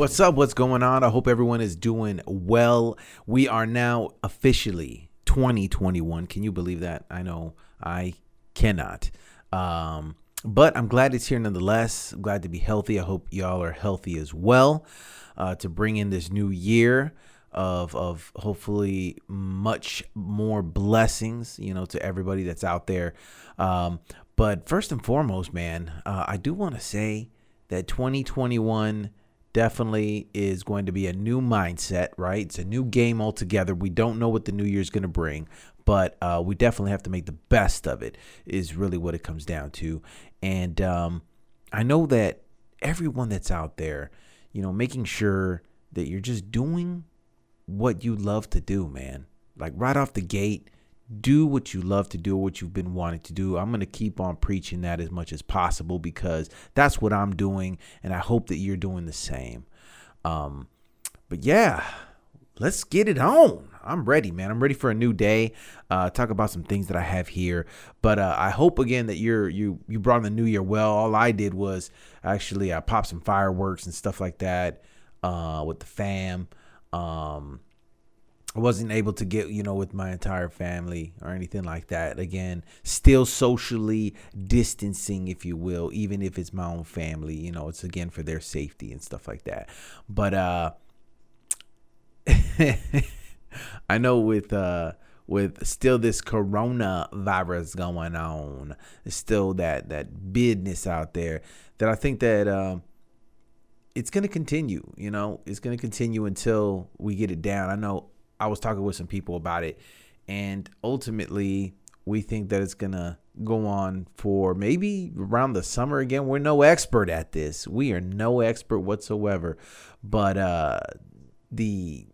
What's up? What's going on? I hope everyone is doing well. We are now officially 2021. Can you believe that? I know I cannot. Um, but I'm glad it's here nonetheless. I'm glad to be healthy. I hope y'all are healthy as well uh, to bring in this new year of of hopefully much more blessings, you know, to everybody that's out there. Um, but first and foremost, man, uh, I do want to say that 2021 definitely is going to be a new mindset, right? It's a new game altogether. We don't know what the new year is going to bring, but uh, we definitely have to make the best of it, is really what it comes down to. And um, I know that everyone that's out there, you know, making sure that you're just doing what you love to do, man. Like right off the gate, do what you love to do, what you've been wanting to do. I'm going to keep on preaching that as much as possible because that's what I'm doing. And I hope that you're doing the same. Um, but yeah, let's get it on. I'm ready, man. I'm ready for a new day. Uh, talk about some things that I have here, but uh, I hope again that you're you you brought in the new year well. All I did was actually I popped some fireworks and stuff like that uh, with the fam. Um, I wasn't able to get, you know, with my entire family or anything like that. Again, still socially distancing, if you will, even if it's my own family, you know, it's again for their safety and stuff like that. But uh I know with uh with still this coronavirus going on, still that that business out there that I think that um it's going to continue, you know, it's going to continue until we get it down. I know I was talking with some people about it, and ultimately, we think that it's gonna go on for maybe around the summer again. We're no expert at this. We are no expert whatsoever, but uh, the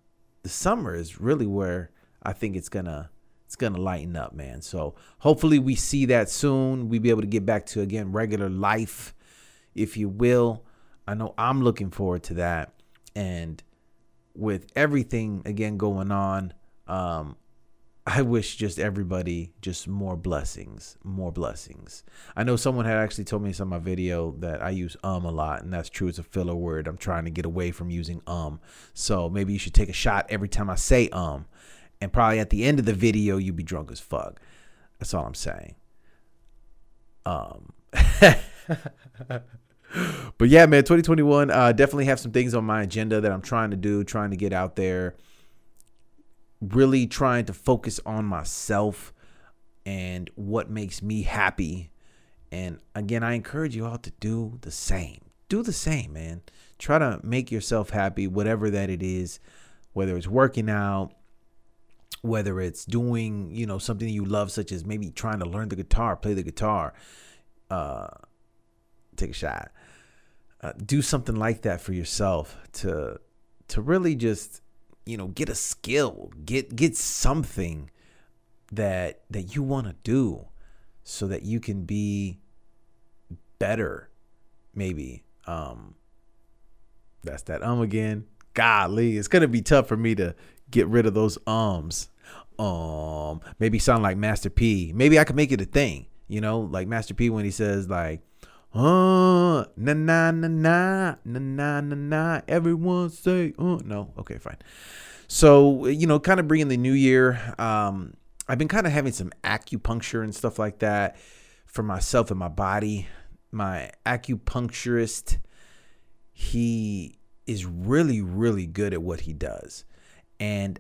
the summer is really where I think it's gonna it's gonna lighten up, man. So hopefully we see that soon. We be able to get back to again regular life, if you will. I know I'm looking forward to that, and with everything again going on, um, I wish just everybody just more blessings, more blessings. I know someone had actually told me in some of my video that I use um a lot, and that's true. It's a filler word. I'm trying to get away from using um. So maybe you should take a shot every time I say um, and probably at the end of the video you'd be drunk as fuck. That's all I'm saying. Um. but yeah, man, 2021 uh, definitely have some things on my agenda that I'm trying to do, trying to get out there. Really trying to focus on myself and what makes me happy. And again, I encourage you all to do the same. Do the same, man. Try to make yourself happy, whatever that it is, whether it's working out, whether it's doing, you know, something you love, such as maybe trying to learn the guitar, play the guitar. Uh, take a shot. Uh, do something like that for yourself to to really just you know get a skill, get get something that that you want to do, so that you can be better. Maybe um, that's that um again. Golly, it's gonna be tough for me to get rid of those ums. Um, maybe sound like Master P. Maybe I could make it a thing. You know, like Master P when he says like uh, na na na na na na na na. Everyone say, uh, no. Okay, fine. So you know, kind of bringing the new year. Um, I've been kind of having some acupuncture and stuff like that for myself and my body. My acupuncturist, he is really, really good at what he does. And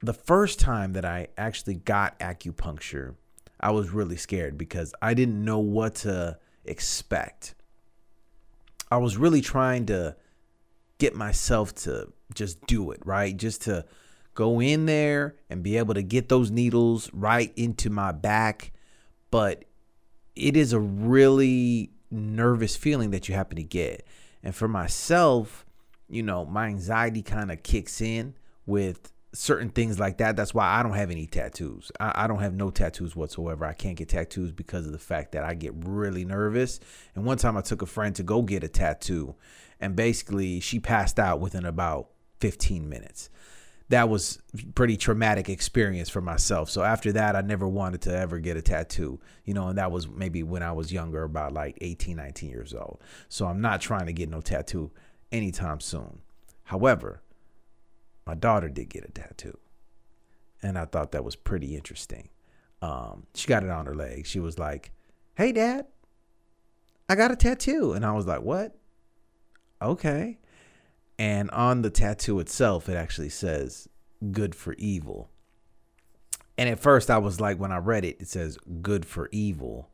the first time that I actually got acupuncture, I was really scared because I didn't know what to expect. I was really trying to get myself to just do it, right? Just to go in there and be able to get those needles right into my back. But it is a really nervous feeling that you happen to get. And for myself, you know, my anxiety kind of kicks in with certain things like that. That's why I don't have any tattoos. I, I, don't have no tattoos whatsoever. I can't get tattoos because of the fact that I get really nervous. And one time I took a friend to go get a tattoo, and basically she passed out within about 15 minutes. That was pretty traumatic experience for myself. So after that, I never wanted to ever get a tattoo, you know, and that was maybe when I was younger, about like 18, 19 years old. So I'm not trying to get no tattoo anytime soon. However, my daughter did get a tattoo. And I thought that was pretty interesting. Um, she got it on her leg. She was like, Hey, dad, I got a tattoo. And I was like, What? Okay. And on the tattoo itself, it actually says good for evil. And at first, I was like, when I read it, it says good for evil.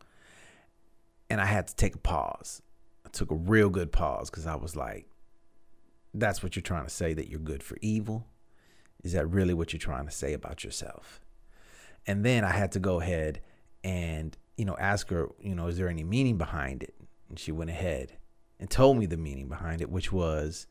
And I had to take a pause. I took a real good pause because I was like, that's what you're trying to say that you're good for evil? Is that really what you're trying to say about yourself? And then I had to go ahead and, you know, ask her, you know, is there any meaning behind it? And she went ahead and told me the meaning behind it, which was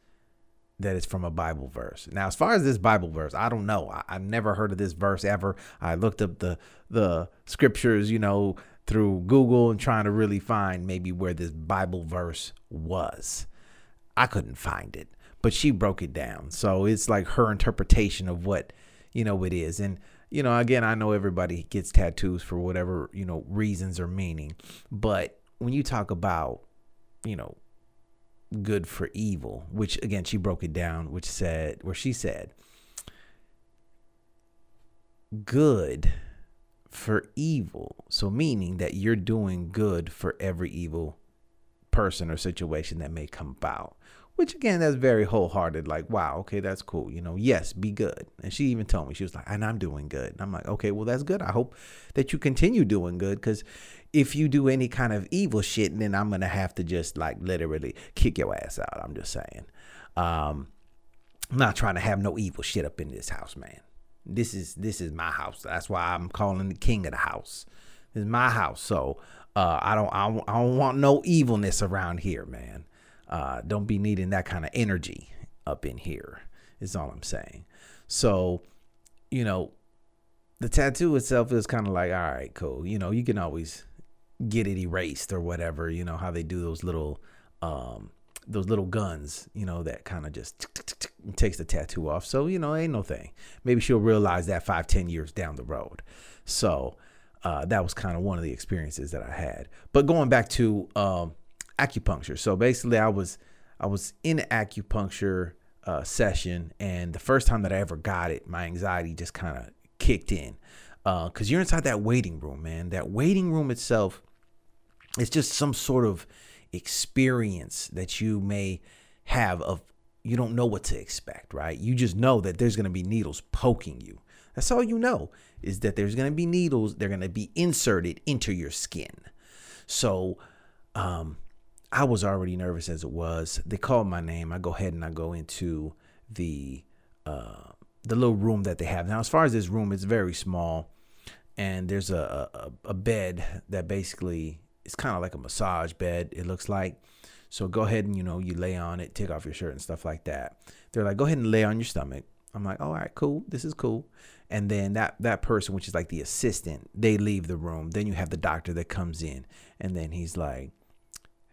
that it's from a Bible verse. Now, as far as this Bible verse, I don't know. I, have never heard of this verse ever. I looked up the the scriptures, you know, through Google and trying to really find maybe where this Bible verse was. I couldn't find it but she broke it down. So it's like her interpretation of what, you know, it is. And, you know, again, I know everybody gets tattoos for whatever, you know, reasons or meaning. But when you talk about, you know, good for evil, which again, she broke it down, which said, where she said, good for evil. So meaning that you're doing good for every evil person or situation that may come about which again, that's very wholehearted. Like, wow, okay, that's cool. You know, yes, be good. And she even told me, she was like, and I'm doing good. And I'm like, okay, well, that's good. I hope that you continue doing good because if you do any kind of evil shit, then I'm to have to just like literally kick your ass out. I'm just saying. Um, I'm not trying to have no evil shit up in this house, man. This is this is my house. That's why I'm calling the king of the house. This is my house. So uh, I don't I, I don't want no evilness around here, man. Uh, don't be needing that kind of energy up in here, is all I'm saying. So, you know, the tattoo itself is kind of like, all right, cool. You know, you can always get it erased or whatever. You know how they do those little, um, those little guns. You know that kind of just takes the tattoo off. So you know, ain't no thing. Maybe she'll realize that five, ten years down the road. So uh, that was kind of one of the experiences that I had. But going back to um, acupuncture. So basically, I was I was in acupuncture uh, session, and the first time that I ever got it, my anxiety just kind of kicked in because uh, you're inside that waiting room, man. That waiting room itself is just some sort of experience that you may have of you don't know what to expect, right? You just know that there's going to be needles poking you. That's all you know is that there's going to be needles. They're going to be inserted into your skin. So, um, I was already nervous as it was. They called my name. I go ahead and I go into the uh, the little room that they have now. As far as this room, it's very small, and there's a a, a bed that basically it's kind of like a massage bed. It looks like. So go ahead and you know you lay on it, take off your shirt and stuff like that. They're like, go ahead and lay on your stomach. I'm like, all right, cool. This is cool. And then that that person, which is like the assistant, they leave the room. Then you have the doctor that comes in, and then he's like,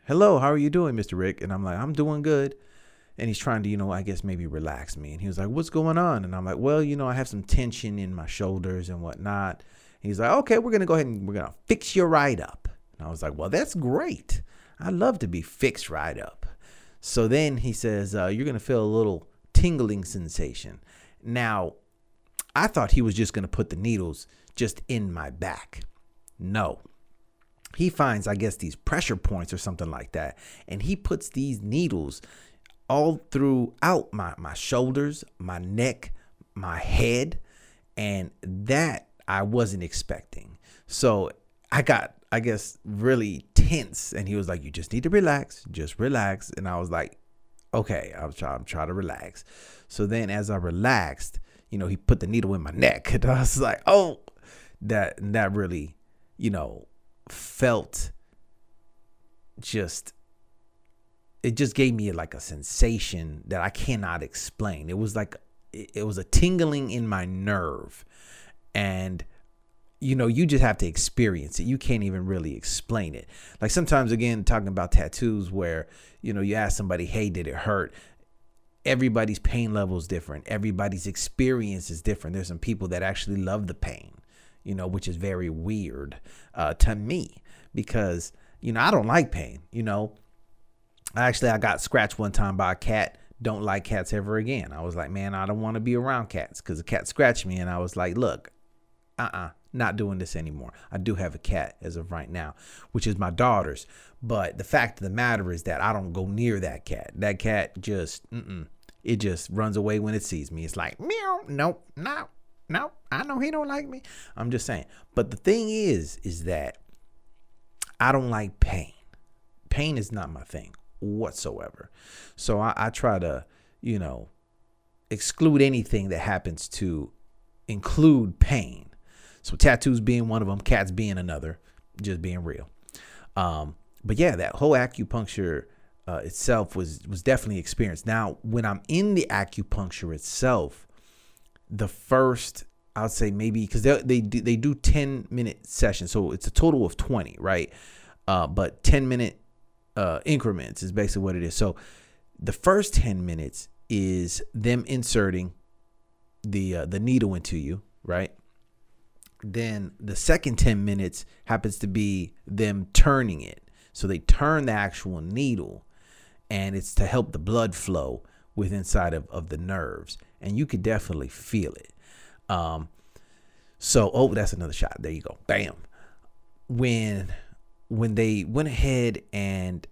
hello, how are you doing, Mr. Rick? And I'm like, I'm doing good. And he's trying to, you know, I guess maybe relax me. And he was like, what's going on? And I'm like, well, you know, I have some tension in my shoulders and whatnot. He's like, okay, we're going to go ahead and we're going to fix you right up. And I was like, well, that's great. I love to be fixed right up. So then he says, uh, you're going to feel a little tingling sensation. Now, I thought he was just going to put the needles just in my back. No, he finds, I guess, these pressure points or something like that, and he puts these needles all throughout my my shoulders, my neck, my head, and that I wasn't expecting. So I got, I guess, really tense, and he was like, "You just need to relax, just relax," and I was like, "Okay, I'm trying, I'm trying to relax." So then, as I relaxed, you know, he put the needle in my neck, and I was like, "Oh." That that really, you know, felt just it just gave me like a sensation that I cannot explain. It was like it was a tingling in my nerve and you know, you just have to experience it. You can't even really explain it. Like sometimes again talking about tattoos where, you know, you ask somebody, "Hey, did it hurt?" Everybody's pain level is different. Everybody's experience is different. There's some people that actually love the pain you know, which is very weird uh, to me because, you know, I don't like pain, you know. Actually, I got scratched one time by a cat. don't like cats ever again. I was like, man, I don't want to be around cats because the cat scratched me. And I was like, look, uh uh-uh, uh, not doing this anymore. I do have a cat as of right now, which is my daughter's. But the fact of the matter is that I don't go near that cat. That cat just, mm-mm, it just runs away when it sees me. It's like, meow, nope, no, no, I know he don't like me. I'm just saying. But the thing is, is that I don't like pain. Pain is not my thing whatsoever. So I, I try to, you know, exclude anything that happens to include pain. So tattoos being one of them, cats being another, just being real. Um, but yeah, that whole acupuncture uh, itself was was definitely experienced. Now, when I'm in the acupuncture itself, the first I'd say maybe because they they do, they do ten minute sessions, so it's a total of twenty, right? Uh, but ten minute uh, increments is basically what it is. So the first 10 minutes is them inserting the uh, the needle into you, right? Then the second 10 minutes happens to be them turning it. So they turn the actual needle and it's to help the blood flow with inside of, of the nerves. And you could definitely feel it. Um, so, oh, that's another shot. There you go. Bam. When when they went ahead and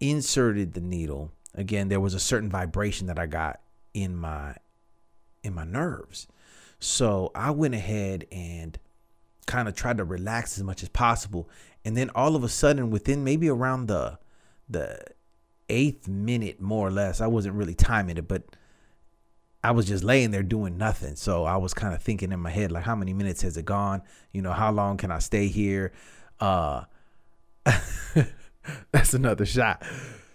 inserted the needle, again, there was a certain vibration that I got in my in my nerves. So I went ahead and kind of tried to relax as much as possible. And then all of a sudden, within maybe around the the eighth minute, more or less, I wasn't really timing it, but I was just laying there doing nothing. So I was kind of thinking in my head, like, how many minutes has it gone? You know, how long can I stay here? Uh that's another shot.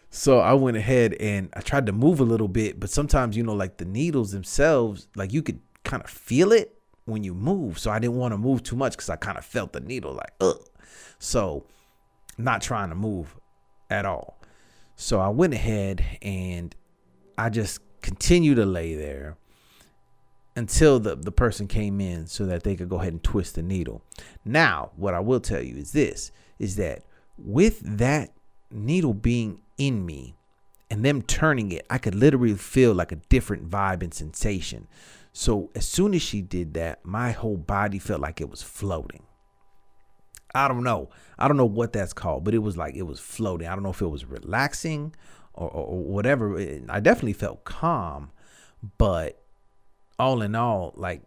So I went ahead and I tried to move a little bit, but sometimes, you know, like the needles themselves, like you could kind of feel it when you move. So I didn't want to move too much because I kind of felt the needle like, ugh. So not trying to move at all. So I went ahead and I just continued to lay there until the, the person came in so that they could go ahead and twist the needle. Now, what I will tell you is this is that with that needle being in me and them turning it, I could literally feel like a different vibe and sensation. So as soon as she did that, my whole body felt like it was floating. I don't know. I don't know what that's called, but it was like it was floating. I don't know if it was relaxing or, or, whatever. Eh, I definitely felt calm, but all in all, like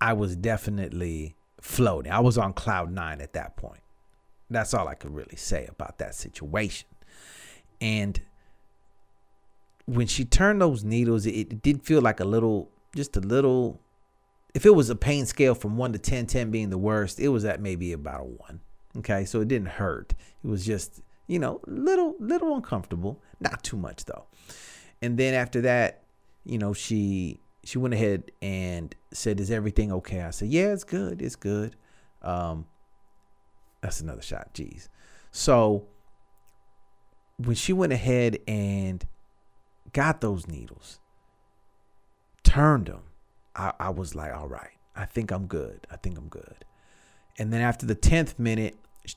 I was definitely floating. I was on cloud nine at that point. That's all I could really say about that situation. And when she turned those needles, it, it did feel like a little, just a little. If it was a pain scale from one to 10, 10 being the worst, it was at maybe about a one. Okay, so it didn't hurt. It was just, you know, little, little uncomfortable. Not too much though. And then after that, you know, she she went ahead and said, "Is everything okay?" I said, "Yeah, it's good. It's good." Um, that's another shot. Jeez. So when she went ahead and got those needles, turned them, I, I was like, all right, I think I'm good. I think I'm good. And then after the 10th minute,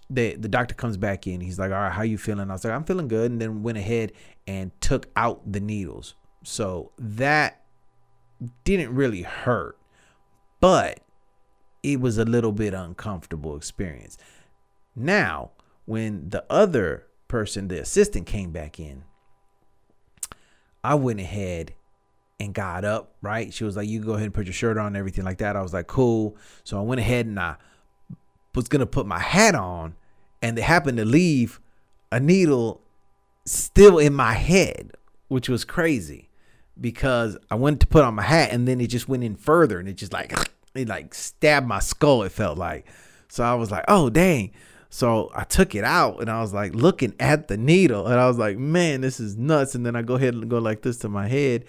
the, the doctor comes back in. He's like, all right, how you feeling? I was like, I'm feeling good. And then went ahead and took out the needles. So that didn't really hurt, but it was a little bit uncomfortable experience. Now, when the other person, the assistant, came back in, I went ahead and got up, right? She was like, You go ahead and put your shirt on and everything like that. I was like, Cool. So I went ahead and I was to put my hat on, and they happened to leave a needle still in my head, which was crazy because I went to put on my hat and then it just went in further and it just like, it like stabbed my skull, it felt like. So I was like, Oh, dang. So I took it out and I was like looking at the needle and I was like, man, this is nuts. And then I go ahead and go like this to my head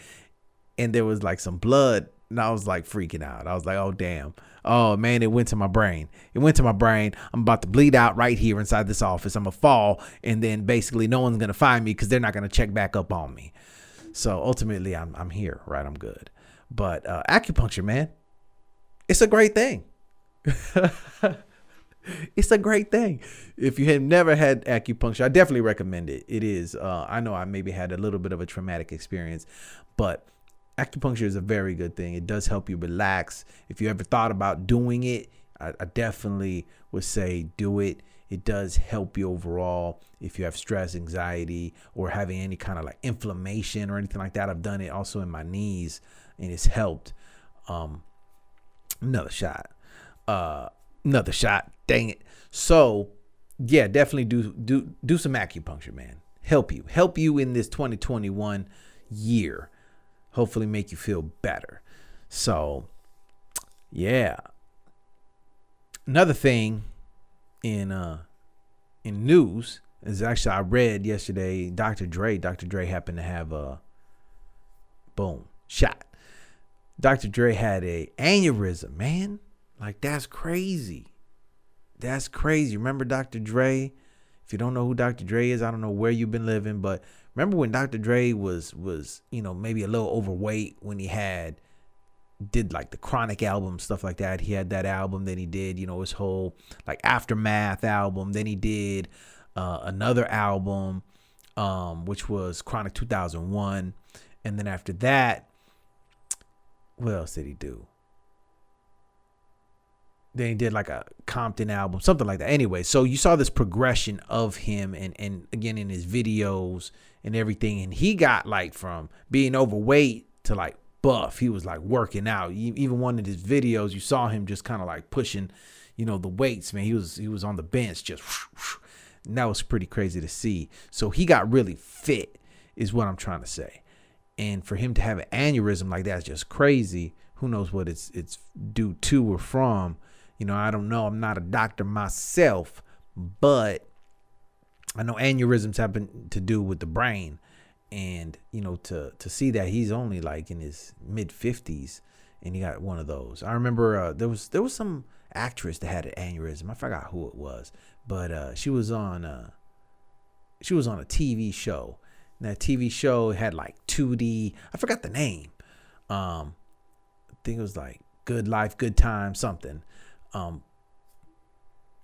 and there was like some blood and I was like freaking out. I was like, oh, damn. Oh, man, it went to my brain. It went to my brain. I'm about to bleed out right here inside this office. I'm to fall and then basically no one's to find me because they're not to check back up on me. So ultimately, I'm, I'm here, right? I'm good. But uh, acupuncture, man, it's a great thing. it's a great thing. If you have never had acupuncture, I definitely recommend it. It is. Uh, I know I maybe had a little bit of a traumatic experience, but acupuncture is a very good thing. It does help you relax. If you ever thought about doing it, I, I definitely would say do it. It does help you overall if you have stress, anxiety, or having any kind of like inflammation or anything like that. I've done it also in my knees, and it's helped. Um, another shot. Uh, another shot. Dang it. So yeah, definitely do do do some acupuncture, man. Help you. Help you in this 2021 year. Hopefully make you feel better. So yeah. Another thing in uh in news is actually I read yesterday Dr. Dre, Dr. Dre happened to have a boom shot. Dr. Dre had a aneurysm, man. Like that's crazy. That's crazy. Remember Dr. Dre? If you don't know who Dr. Dre is, I don't know where you've been living, but remember when Dr. Dre was was, you know, maybe a little overweight when he had did like the chronic album stuff like that? He had that album then he did you know his whole like aftermath album. Then he did uh, another album um, which was chronic 2001 and then after that what else did he do then he did like a Compton album, something like that. Anyway, so you saw this progression of him and and again in his videos and everything. And he got like from being overweight to like buff. He was like working out. Even one of his videos, you saw him just kind of like pushing, you know, the weights, man. He was he was on the bench just and that was pretty crazy to see. So he got really fit, is what I'm trying to say. And for him to have an aneurysm like that is just crazy. Who knows what it's it's due to or from you know, I don't know. I'm not a doctor myself, but I know aneurysms happen to do with the brain. And, you know, to to see that he's only like in his mid 50s and he got one of those. I remember uh, there was there was some actress that had an aneurysm. I forgot who it was, but uh, she was on uh, she was on a TV show. And that TV show had like 2D. I forgot the name. Um, I think it was like Good Life, Good Time, something um,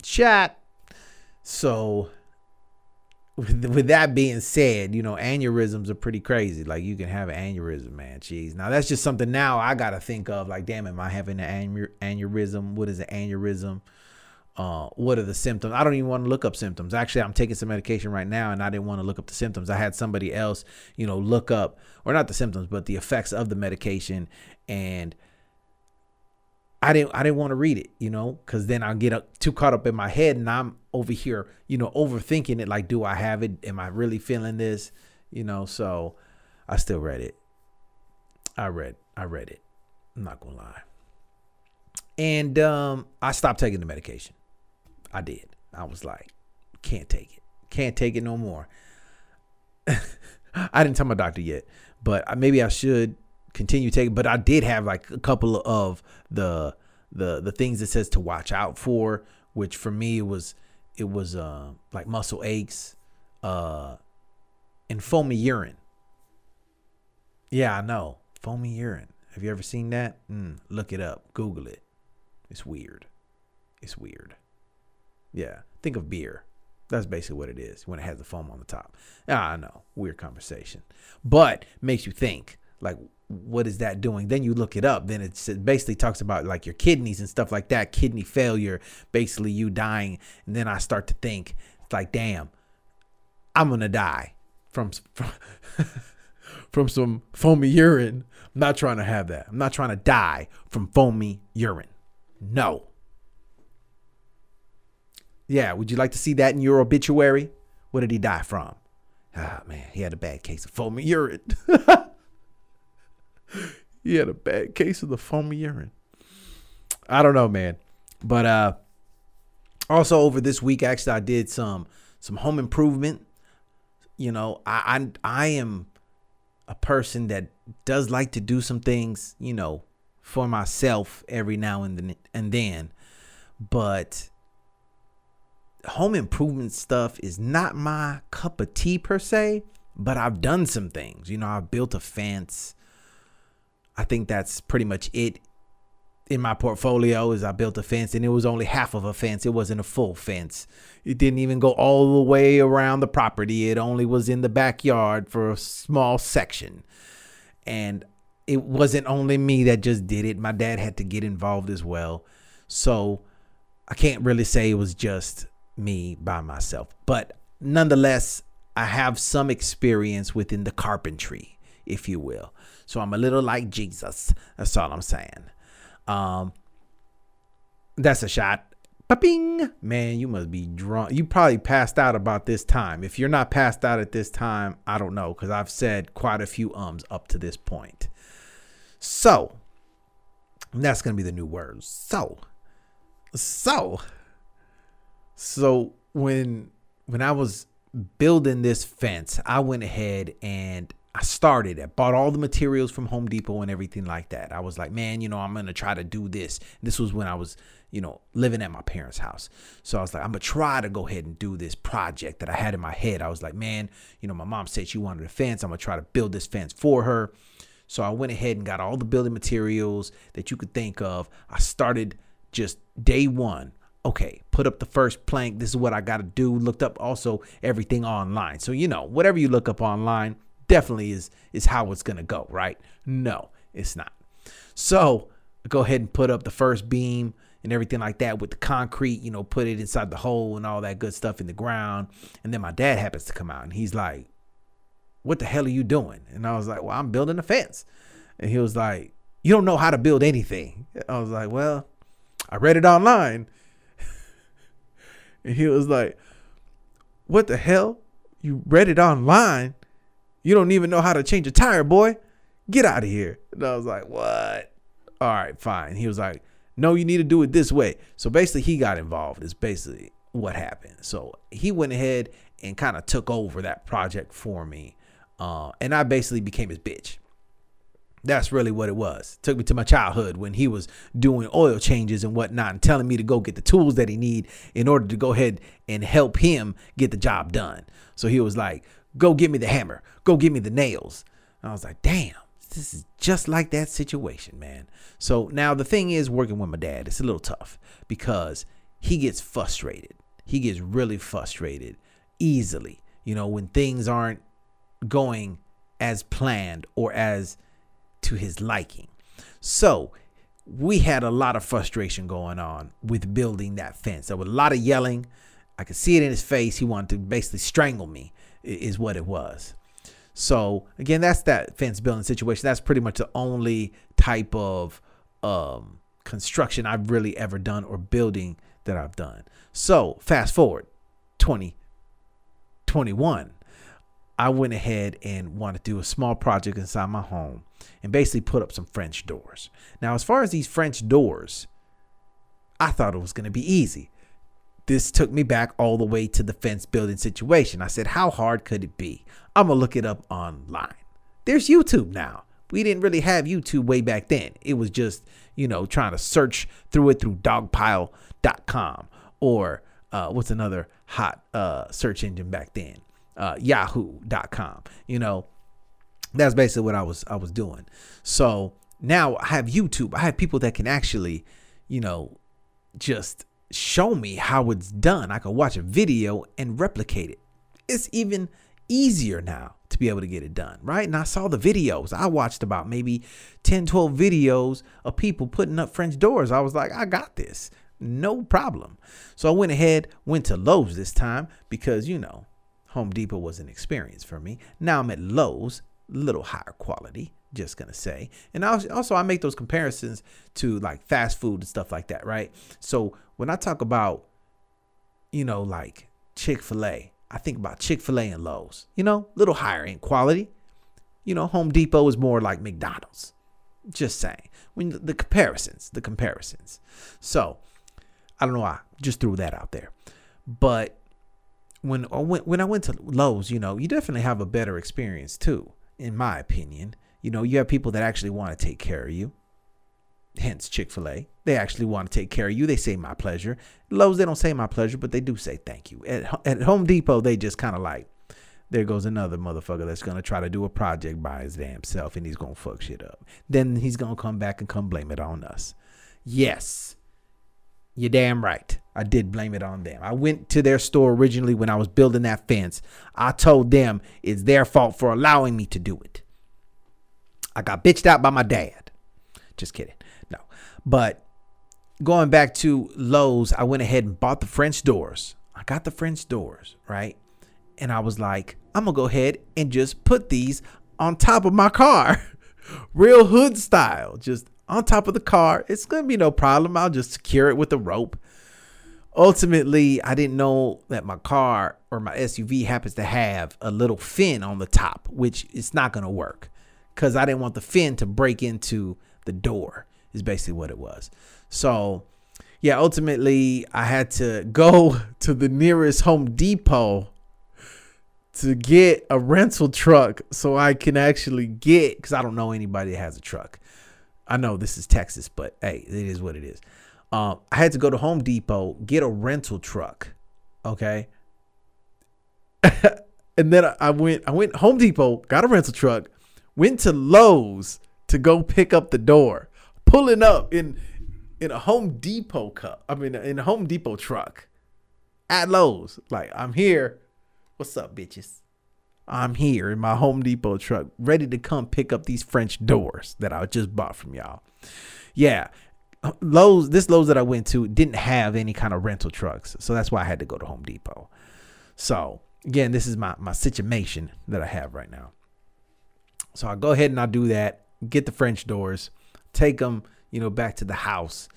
chat. So, with, with that being said, you know, aneurysms are pretty crazy. Like, you can have an aneurysm, man. Jeez. Now, that's just something now I got to think of. Like, damn, am I having an aneurysm? What is an aneurysm? Uh, what are the symptoms? I don't even want to look up symptoms. Actually, I'm taking some medication right now, and I didn't want to look up the symptoms. I had somebody else, you know, look up, or not the symptoms, but the effects of the medication, and I didn't I didn't want to read it, you know, because then I'll get up, too caught up in my head and I'm over here, you know, overthinking it. Like, do I have it? Am I really feeling this? You know, so I still read it. I read I read it. I'm not gonna lie. And um, I stopped taking the medication. I did. I was like, can't take it. Can't take it no more. I didn't tell my doctor yet, but maybe I should continue taking. But I did have like a couple of the the the things it says to watch out for, which for me was it was uh like muscle aches, uh, and foamy urine. Yeah, I know foamy urine. Have you ever seen that? Mm, look it up. Google it. It's weird. It's weird. Yeah, think of beer. That's basically what it is when it has the foam on the top. Ah, I know, weird conversation, but makes you think. Like, what is that doing? Then you look it up. Then it basically talks about like your kidneys and stuff like that, kidney failure, basically you dying. And then I start to think, it's like, damn, I'm gonna die from from, from some foamy urine. I'm not trying to have that. I'm not trying to die from foamy urine. No. Yeah, would you like to see that in your obituary? What did he die from? Ah, man, he had a bad case of foamy urine. he had a bad case of the foamy urine. I don't know, man. But uh also over this week actually I did some some home improvement. You know, I I, I am a person that does like to do some things, you know, for myself every now and then and then. But home improvement stuff is not my cup of tea per se, but I've done some things. You know, I've built a fence. I think that's pretty much it. in my portfolio is I built a fence and it was only half of a fence. It wasn't a full fence. It didn't even go all the way around the property. It only was in the backyard for a small section. And it wasn't only me that just did it. My dad had to get involved as well. So I can't really say it was just me by myself. But nonetheless, I have some experience within the carpentry, if you will. So I'm a little like Jesus. That's all I'm saying. Um, that's a shot. Bing! Man, you must be drunk. You probably passed out about this time. If you're not passed out at this time, I don't know because I've said quite a few ums up to this point. So, that's going to be the new word. So, so, so when when I was building this fence, I went ahead and I started it, bought all the materials from Home Depot and everything like that. I was like, man, you know, I'm gonna try to do this. This was when I was, you know, living at my parents' house. So I was like, I'm gonna try to go ahead and do this project that I had in my head. I was like, man, you know, my mom said she wanted a fence. I'm gonna try to build this fence for her. So I went ahead and got all the building materials that you could think of. I started just day one okay, put up the first plank. This is what I got to do. Looked up also everything online. So, you know, whatever you look up online definitely is is how it's to go, right? No, it's not. So, go ahead and put up the first beam and everything like that with the concrete, you know, put it inside the hole and all that good stuff in the ground. And then my dad happens to come out and he's like, What the hell are you doing? And I was like, Well, I'm building a fence. And he was like, You don't know how to build anything. I was like, Well, I read it online and he was like, What the hell? You read it online? You don't even know how to change a tire, boy. Get out of here. And I was like, What? All right, fine. He was like, No, you need to do it this way. So basically, he got involved, is basically what happened. So he went ahead and kind of took over that project for me. Uh, and I basically became his bitch. That's really what it was. Took me to my childhood when he was doing oil changes and whatnot and telling me to go get the tools that he need in order to go ahead and help him get the job done. So he was like, go get me the hammer. Go get me the nails. And I was like, damn, this is just like that situation, man. So now the thing is working with my dad, it's a little tough because he gets frustrated. He gets really frustrated easily, you know, when things aren't going as planned or as to his liking. So we had a lot of frustration going on with building that fence. There was a lot of yelling. I could see it in his face. He wanted to basically strangle me, is what it was. So again, that's that fence building situation. That's pretty much the only type of um, construction I've really ever done or building that I've done. So fast forward 2021. I went ahead and wanted to do a small project inside my home and basically put up some French doors. Now, as far as these French doors, I thought it was going to be easy. This took me back all the way to the fence building situation. I said, How hard could it be? I'm going to look it up online. There's YouTube now. We didn't really have YouTube way back then. It was just, you know, trying to search through it through dogpile.com or uh, what's another hot uh, search engine back then? uh, yahoo.com. You know, that's basically what I was I was doing. So now I have YouTube. I have people that can actually, you know, just show me how it's done. I can watch a video and replicate it. It's even easier now to be able to get it done, right? And I saw the videos. I watched about maybe 10, 12 videos of people putting up French doors. I was like, I got this. No problem. So I went ahead, went to Lowe's this time because, you know, Home Depot was an experience for me. Now I'm at Lowe's, little higher quality, just gonna say. And also I make those comparisons to like fast food and stuff like that, right? So when I talk about, you know, like Chick-fil-A, I think about Chick-fil-A and Lowe's, you know, little higher in quality. You know, Home Depot is more like McDonald's. Just saying. When the comparisons, the comparisons. So I don't know. why. just threw that out there. But when when I went to Lowe's, you know, you definitely have a better experience too, in my opinion. You know, you have people that actually want to take care of you. Hence Chick Fil A, they actually want to take care of you. They say my pleasure. Lowe's, they don't say my pleasure, but they do say thank you. At, at Home Depot, they just kind of like, there goes another motherfucker that's gonna try to do a project by his damn self, and he's gonna fuck shit up. Then he's gonna come back and come blame it on us. Yes, you're damn right. I did blame it on them. I went to their store originally when I was building that fence. I told them it's their fault for allowing me to do it. I got bitched out by my dad. Just kidding. No. But going back to Lowe's, I went ahead and bought the French doors. I got the French doors, right? And I was like, I'm going to go ahead and just put these on top of my car. Real hood style. Just on top of the car. It's going to be no problem. I'll just secure it with a rope. Ultimately, I didn't know that my car or my SUV happens to have a little fin on the top, which is not going to work because I didn't want the fin to break into the door, is basically what it was. So, yeah, ultimately, I had to go to the nearest Home Depot to get a rental truck so I can actually get, because I don't know anybody that has a truck. I know this is Texas, but hey, it is what it is. Um, I had to go to Home Depot, get a rental truck. Okay. and then I went, I went Home Depot, got a rental truck, went to Lowe's to go pick up the door, pulling up in in a Home Depot cup. I mean, in a Home Depot truck at Lowe's. Like I'm here. What's up, bitches? I'm here in my Home Depot truck, ready to come pick up these French doors that I just bought from y'all. Yeah, Lowe's. This Lowe's that I went to didn't have any kind of rental trucks, so that's why I had to go to Home Depot. So again, this is my my situation that I have right now. So I go ahead and I do that, get the French doors, take them, you know, back to the house.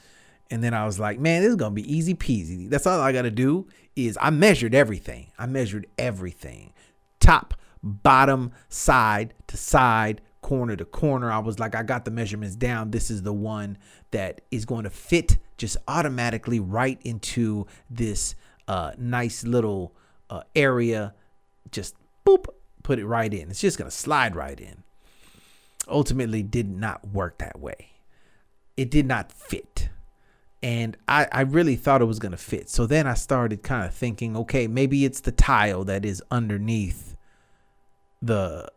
And then I was like, man, this is gonna be easy peasy. That's all I gotta do is I measured everything. I measured everything. Top, bottom, side to side, corner to corner. I was like, I got the measurements down. This is the one that is going to fit just automatically right into this uh, nice little uh, area. Just boop, put it right in. It's just going to slide right in ultimately did not work that way. It did not fit. And I, I really thought it was going to fit. So then I started kind of thinking, okay, maybe it's the tile that is underneath the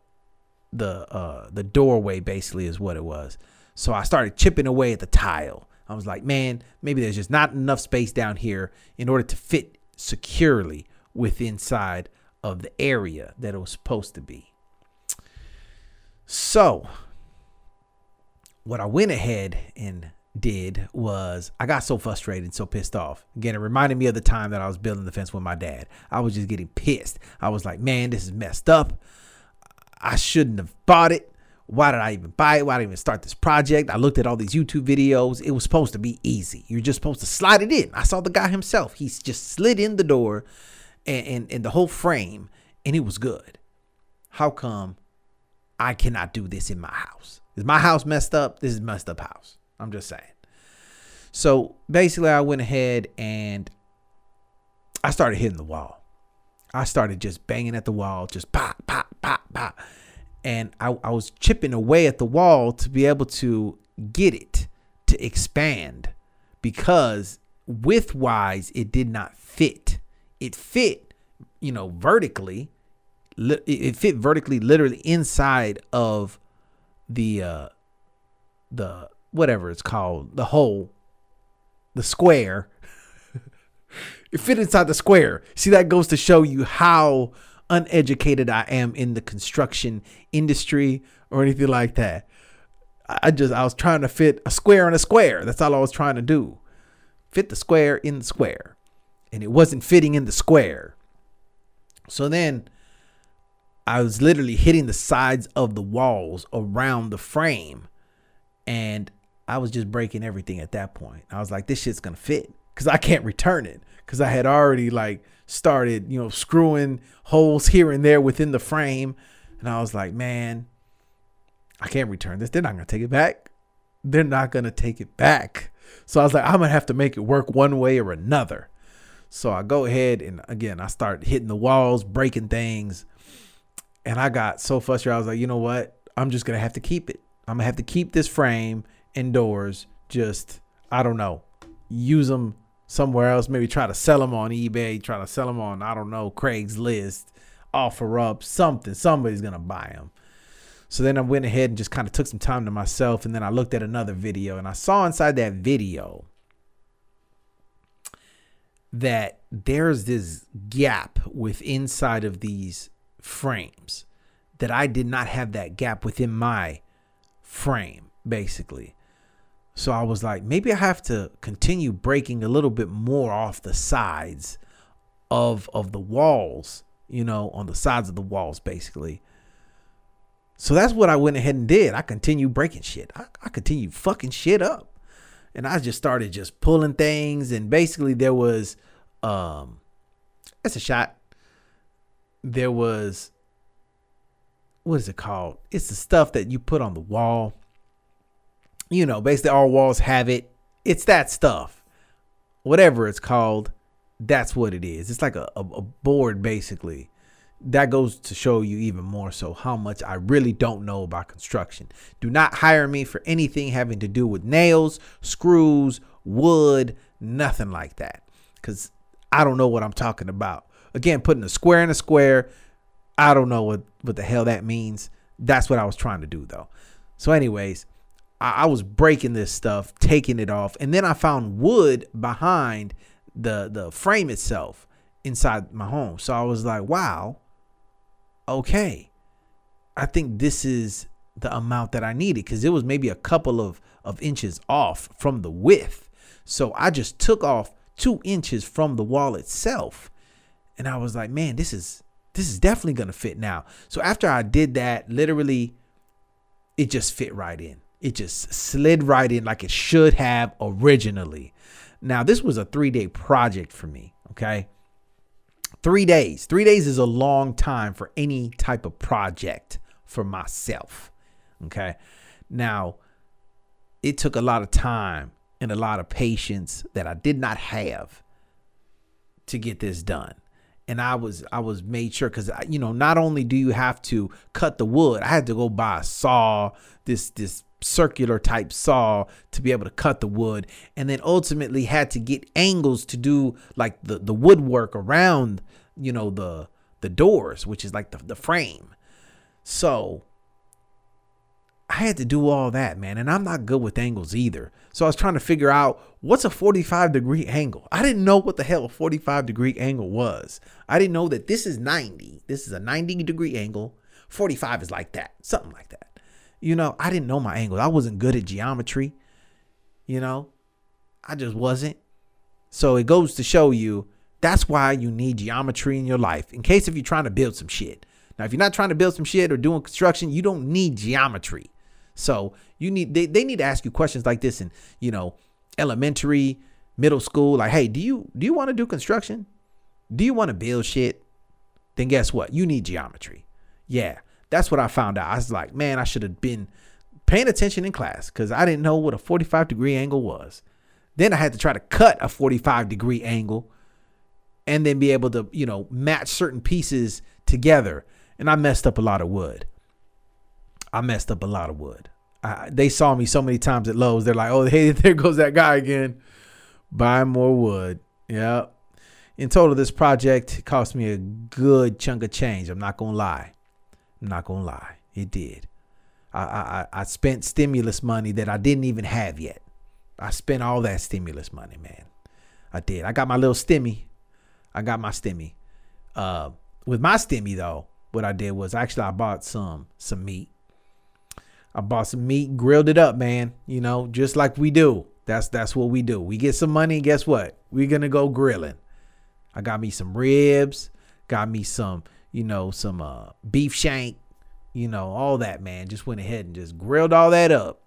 the uh the doorway basically is what it was. So I started chipping away at the tile. I was like, man, maybe there's just not enough space down here in order to fit securely with inside of the area that it was supposed to be. So, what I went ahead and did was I got so frustrated, and so pissed off. Again, it reminded me of the time that I was building the fence with my dad. I was just getting pissed. I was like, man, this is messed up. I shouldn't have bought it. Why did I even buy it? Why did I even start this project? I looked at all these YouTube videos. It was supposed to be easy. You're just supposed to slide it in. I saw the guy himself. He just slid in the door and, and, and the whole frame, and it was good. How come I cannot do this in my house. Is my house messed up? This is messed up house. I'm just saying. So basically, I went ahead and I started hitting the wall. I started just banging at the wall, just pop, pop, pop, pop. And I, I was chipping away at the wall to be able to get it to expand because width wise, it did not fit. It fit, you know, vertically, it fit vertically literally inside of the uh the whatever it's called the hole the square. It fit inside the square. See that goes to show you how uneducated i am in the construction industry or anything like that. I just i was trying to fit a square in a square. That's all i was trying to do. Fit the square in the square. And it wasn't fitting in the square. So then I was literally hitting the sides of the walls around the frame. And I was just breaking everything at that point. I was like, this shit's gonna fit. Cause I can't return it. Cause I had already like started, you know, screwing holes here and there within the frame. And I was like, man, I can't return this. They're not gonna take it back. They're not gonna take it back. So I was like, I'm gonna have to make it work one way or another. So I go ahead and again I start hitting the walls, breaking things and I got so frustrated. I was like, you know what? I'm just gonna have to keep it. I'm gonna have to keep this frame indoors. Just I don't know, use them somewhere else. Maybe try to sell them on eBay. Try to sell them on I don't know Craigslist. OfferUp something. Somebody's gonna buy them. So then I went ahead and just kind of took some time to myself. And then I looked at another video and I saw inside that video that there's this gap with inside of these frames that I did not have that gap within my frame, basically. So I was like, maybe I have to continue breaking a little bit more off the sides of of the walls, you know, on the sides of the walls, basically. So that's what I went ahead and did. I continued breaking shit. I, I continued fucking shit up. And I just started just pulling things. And basically there was um that's a shot. There was what is it called? It's the stuff that you put on the wall. You know, basically all walls have it. It's that stuff. Whatever it's called, that's what it is. It's like a, a, a board basically. That goes to show you even more so how much I really don't know about construction. Do not hire me for anything having to do with nails, screws, wood, nothing like that. Cause I don't know what I'm talking about. Again, putting a square in a square, I don't know what, what the hell that means. That's what I was trying to do though. So, anyways, I, I was breaking this stuff, taking it off, and then I found wood behind the the frame itself inside my home. So I was like, wow, okay. I think this is the amount that I needed because it was maybe a couple of, of inches off from the width. So I just took off two inches from the wall itself. And I was like, man, this is this is definitely gonna fit now. So after I did that, literally, it just fit right in. It just slid right in like it should have originally. Now, this was a three day project for me. Okay. Three days. Three days is a long time for any type of project for myself. Okay. Now, it took a lot of time and a lot of patience that I did not have to get this done and I was I was made sure because you know not only do you have to cut the wood, I had to go buy a saw, this this circular type saw to be able to cut the wood, and then ultimately had to get angles to do like the the woodwork around you know the the doors, which is like the the frame. So I had to do all that, man. And I'm not good with angles either. So I was trying to figure out what's a 45 degree angle. I didn't know what the hell a 45 degree angle was. I didn't know that this is 90. This is a 90 degree angle. 45 is like that, something like that. You know, I didn't know my angles. I wasn't good at geometry. You know, I just wasn't. So it goes to show you that's why you need geometry in your life in case if you're trying to build some shit. Now, if you're not trying to build some shit or doing construction, you don't need geometry. So you need they, they need to ask you questions like this in, you know, elementary, middle school. Like, hey, do you do you want to do construction? Do you want to build shit? Then guess what? You need geometry. Yeah. That's what I found out. I was like, man, I should have been paying attention in class because I didn't know what a 45 degree angle was. Then I had to try to cut a 45 degree angle and then be able to, you know, match certain pieces together. And I messed up a lot of wood. I messed up a lot of wood. I, they saw me so many times at Lowe's. They're like, "Oh, hey, there goes that guy again, buying more wood." Yeah. In total, this project cost me a good chunk of change. I'm not gonna lie. I'm not gonna lie. It did. I I, I spent stimulus money that I didn't even have yet. I spent all that stimulus money, man. I did. I got my little stimmy. I got my stimmy. Uh, with my stimmy though, what I did was actually I bought some some meat. I bought some meat, grilled it up, man. You know, just like we do. That's that's what we do. We get some money, guess what? We're gonna go grilling. I got me some ribs, got me some, you know, some uh, beef shank, you know, all that, man. Just went ahead and just grilled all that up.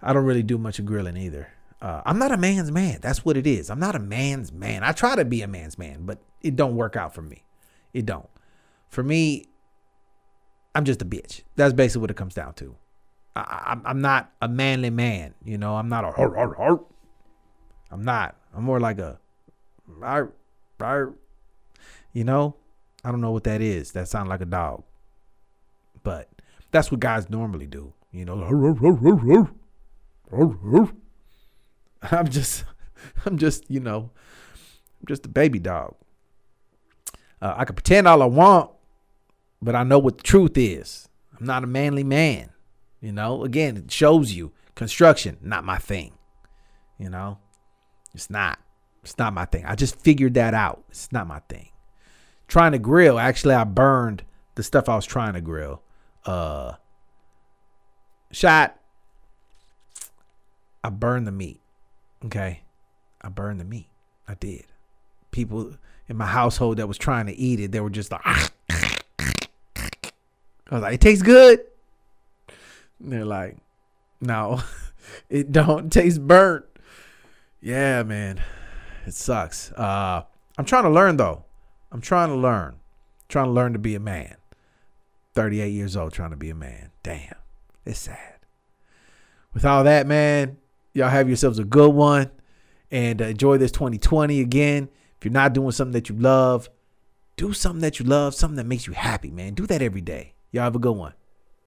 I don't really do much of grilling either. Uh, I'm not a man's man. That's what it is. I'm not a man's man. I try to be a man's man, but it don't work out for me. It don't. For me, I'm just a bitch. That's basically what it comes down to. I, am not a manly man. You know, I'm not a. I'm not. I'm more like a, heart, heart. You know, I don't know what that is. That sounds like a dog, but that's what guys normally do. You know, I'm just, I'm just, you know, I'm just a baby dog. Uh, I can pretend all I want, but I know what the truth is. I'm not a manly man. You know, again, it shows you construction, not my thing. You know, it's not. It's not my thing. I just figured that out. It's not my thing. Trying to grill, actually, I burned the stuff I was trying to grill. Uh, shot. I burned the meat. Okay, I burned the meat. I did. People in my household that was trying to eat it, they were just like, I was like, it tastes good. And they're like, no, it don't taste burnt. Yeah, man, it sucks. Uh, I'm trying to learn though. I'm trying to learn. trying to learn to be a man. 38 years old, trying to be a man. Damn, it's sad. With all that, man, y'all have yourselves a good one and uh, enjoy this 2020 again. If you're not doing something that you love, do something that you love, something that makes you happy, man. Do that every day. Y'all have a good one.